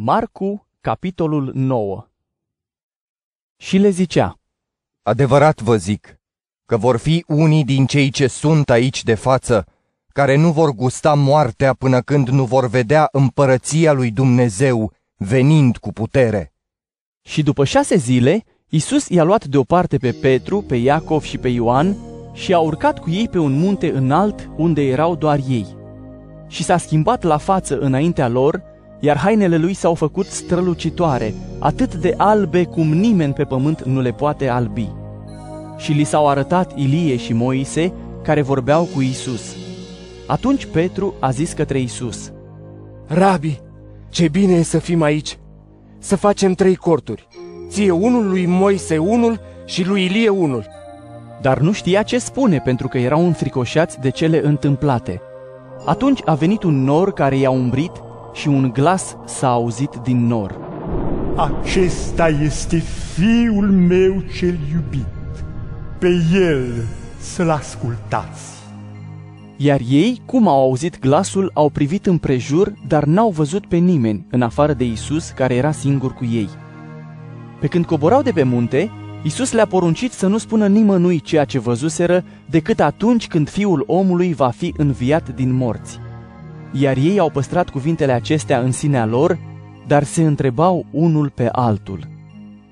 Marcu, capitolul 9 Și le zicea, Adevărat vă zic că vor fi unii din cei ce sunt aici de față care nu vor gusta moartea până când nu vor vedea împărăția lui Dumnezeu venind cu putere. Și după șase zile, Isus i-a luat deoparte pe Petru, pe Iacov și pe Ioan și a urcat cu ei pe un munte înalt unde erau doar ei. Și s-a schimbat la față înaintea lor, iar hainele lui s-au făcut strălucitoare, atât de albe cum nimeni pe pământ nu le poate albi. Și li s-au arătat Ilie și Moise, care vorbeau cu Isus. Atunci Petru a zis către Isus: Rabi, ce bine e să fim aici! Să facem trei corturi, ție unul, lui Moise unul și lui Ilie unul. Dar nu știa ce spune, pentru că erau înfricoșați de cele întâmplate. Atunci a venit un nor care i-a umbrit și un glas s-a auzit din nor. Acesta este fiul meu cel iubit. Pe el să-l ascultați. Iar ei, cum au auzit glasul, au privit împrejur, dar n-au văzut pe nimeni, în afară de Isus, care era singur cu ei. Pe când coborau de pe munte, Isus le-a poruncit să nu spună nimănui ceea ce văzuseră, decât atunci când Fiul omului va fi înviat din morți. Iar ei au păstrat cuvintele acestea în sinea lor, dar se întrebau unul pe altul.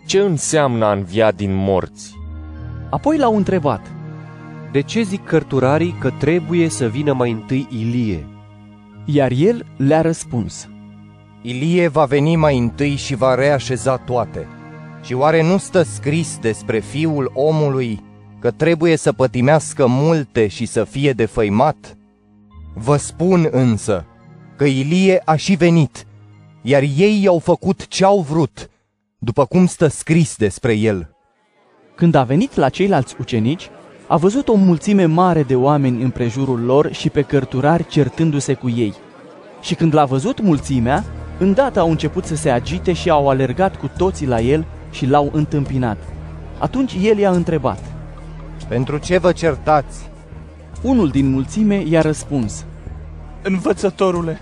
Ce înseamnă a învia din morți? Apoi l-au întrebat, De ce zic cărturarii că trebuie să vină mai întâi Ilie? iar el le-a răspuns. Ilie va veni mai întâi și va reașeza toate. Și oare nu stă scris despre fiul omului că trebuie să pătimească multe și să fie defăimat? Vă spun însă că Ilie a și venit, iar ei i-au făcut ce-au vrut, după cum stă scris despre el. Când a venit la ceilalți ucenici, a văzut o mulțime mare de oameni în prejurul lor și pe cărturari certându-se cu ei. Și când l-a văzut mulțimea, îndată au început să se agite și au alergat cu toții la el și l-au întâmpinat. Atunci el i-a întrebat. Pentru ce vă certați? Unul din mulțime i-a răspuns. Învățătorule,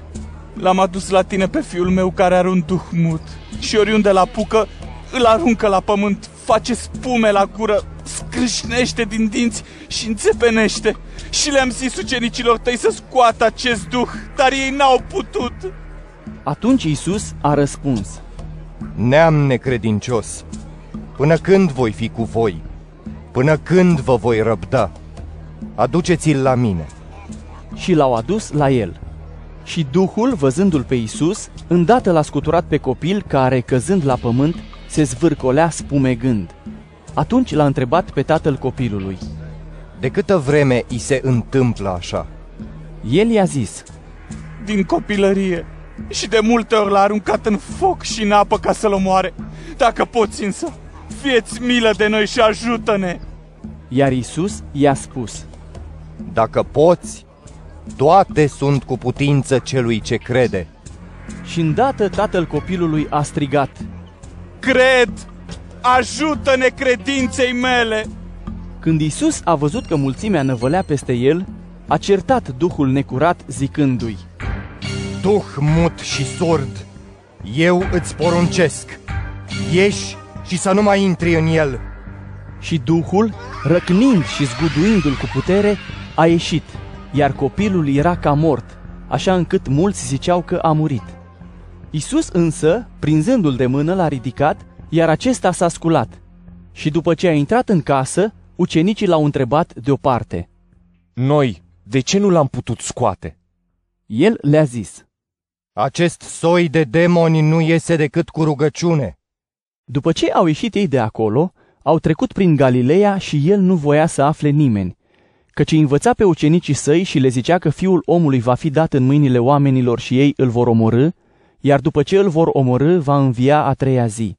l-am adus la tine pe fiul meu care are un duh mut și oriunde la apucă, îl aruncă la pământ, face spume la gură, scrâșnește din dinți și înțepenește. Și le-am zis ucenicilor tăi să scoată acest duh, dar ei n-au putut. Atunci Isus a răspuns. Neam necredincios, până când voi fi cu voi? Până când vă voi răbda? Aduceți-l la mine. și l-au adus la el. Și Duhul, văzându-l pe Isus, îndată l-a scuturat pe copil care, căzând la pământ, se zvârcolea spumegând. Atunci l-a întrebat pe tatăl copilului. De câtă vreme i se întâmplă așa? El i-a zis, Din copilărie și de multe ori l-a aruncat în foc și în apă ca să-l omoare. Dacă poți însă, fieți milă de noi și ajută-ne! Iar Isus i-a spus, Dacă poți, toate sunt cu putință celui ce crede. și îndată tatăl copilului a strigat, Cred! Ajută-ne credinței mele! Când Isus a văzut că mulțimea năvălea peste el, a certat Duhul necurat zicându-i, Duh mut și surd, eu îți poruncesc, ieși și să nu mai intri în el. și Duhul, răcnind și zguduindu-l cu putere, a ieșit, iar copilul era ca mort, așa încât mulți ziceau că a murit. Isus însă, prinzându-l de mână, l-a ridicat, iar acesta s-a sculat. Și după ce a intrat în casă, ucenicii l-au întrebat deoparte. Noi, de ce nu l-am putut scoate? El le-a zis. Acest soi de demoni nu iese decât cu rugăciune. După ce au ieșit ei de acolo, au trecut prin Galileea și el nu voia să afle nimeni, căci îi învăța pe ucenicii săi și le zicea că fiul omului va fi dat în mâinile oamenilor și ei îl vor omorâ, iar după ce îl vor omorâ, va învia a treia zi.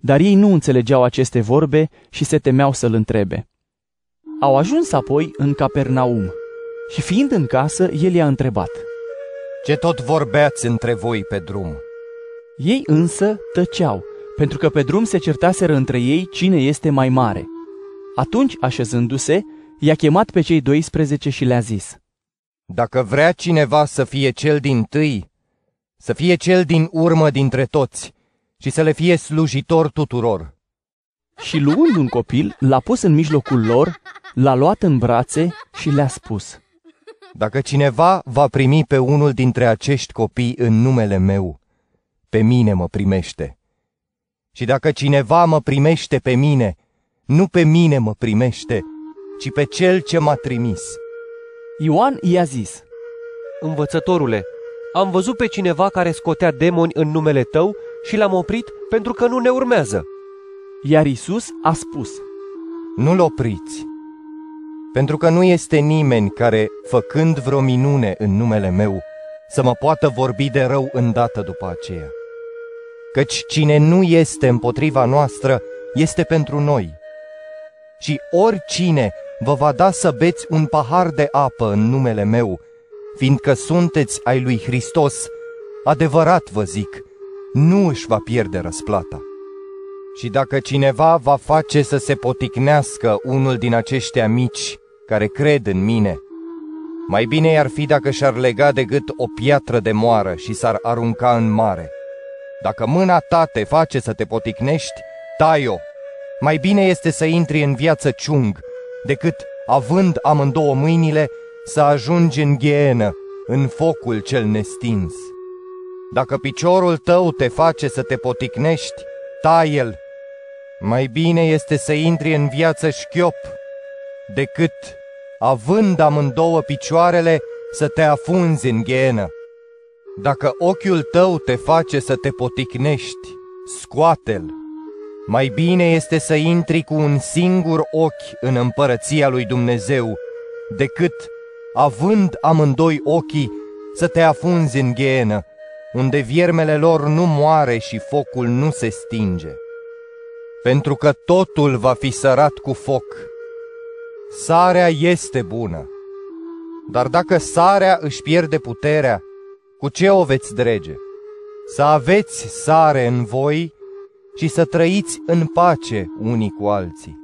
Dar ei nu înțelegeau aceste vorbe și se temeau să-l întrebe. Au ajuns apoi în Capernaum și fiind în casă, el i-a întrebat. Ce tot vorbeați între voi pe drum? Ei însă tăceau, pentru că pe drum se certaseră între ei cine este mai mare. Atunci, așezându-se, i-a chemat pe cei 12 și le-a zis. Dacă vrea cineva să fie cel din tâi, să fie cel din urmă dintre toți și să le fie slujitor tuturor. Și luând un copil, l-a pus în mijlocul lor, l-a luat în brațe și le-a spus, Dacă cineva va primi pe unul dintre acești copii în numele meu, pe mine mă primește. Și dacă cineva mă primește pe mine, nu pe mine mă primește, ci pe cel ce m-a trimis. Ioan i-a zis, Învățătorule, am văzut pe cineva care scotea demoni în numele tău și l-am oprit pentru că nu ne urmează. iar Isus a spus, Nu-l opriți, pentru că nu este nimeni care, făcând vreo minune în numele meu, să mă poată vorbi de rău îndată după aceea. Căci cine nu este împotriva noastră, este pentru noi. Și oricine vă va da să beți un pahar de apă în numele meu, fiindcă sunteți ai lui Hristos, adevărat vă zic, nu își va pierde răsplata. Și dacă cineva va face să se poticnească unul din aceștia mici care cred în mine, mai bine i-ar fi dacă și-ar lega de gât o piatră de moară și s-ar arunca în mare. Dacă mâna ta te face să te poticnești, tai-o. Mai bine este să intri în viață ciung, decât, având amândouă mâinile, să ajungi în ghienă, în focul cel nestins. Dacă piciorul tău te face să te poticnești, tai-el. Mai bine este să intri în viață șchiop, decât, având amândouă picioarele, să te afunzi în ghenă. Dacă ochiul tău te face să te poticnești, scoate-l. Mai bine este să intri cu un singur ochi în împărăția lui Dumnezeu, decât, având amândoi ochii, să te afunzi în ghenă, unde viermele lor nu moare și focul nu se stinge. Pentru că totul va fi sărat cu foc. Sarea este bună, dar dacă sarea își pierde puterea, cu ce o veți drege? Să aveți sare în voi și să trăiți în pace unii cu alții.